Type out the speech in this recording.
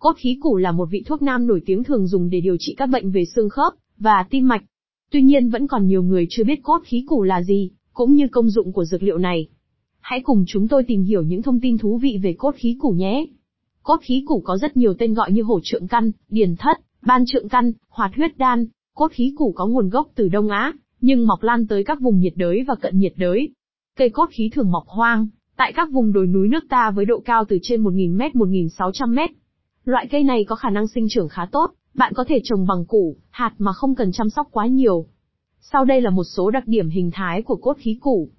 Cốt khí củ là một vị thuốc nam nổi tiếng thường dùng để điều trị các bệnh về xương khớp và tim mạch. Tuy nhiên vẫn còn nhiều người chưa biết cốt khí củ là gì, cũng như công dụng của dược liệu này. Hãy cùng chúng tôi tìm hiểu những thông tin thú vị về cốt khí củ nhé. Cốt khí củ có rất nhiều tên gọi như hổ trượng căn, điền thất, ban trượng căn, hoạt huyết đan. Cốt khí củ có nguồn gốc từ Đông Á, nhưng mọc lan tới các vùng nhiệt đới và cận nhiệt đới. Cây cốt khí thường mọc hoang, tại các vùng đồi núi nước ta với độ cao từ trên 1.000 m 1.600 m. Loại cây này có khả năng sinh trưởng khá tốt, bạn có thể trồng bằng củ, hạt mà không cần chăm sóc quá nhiều. Sau đây là một số đặc điểm hình thái của cốt khí củ.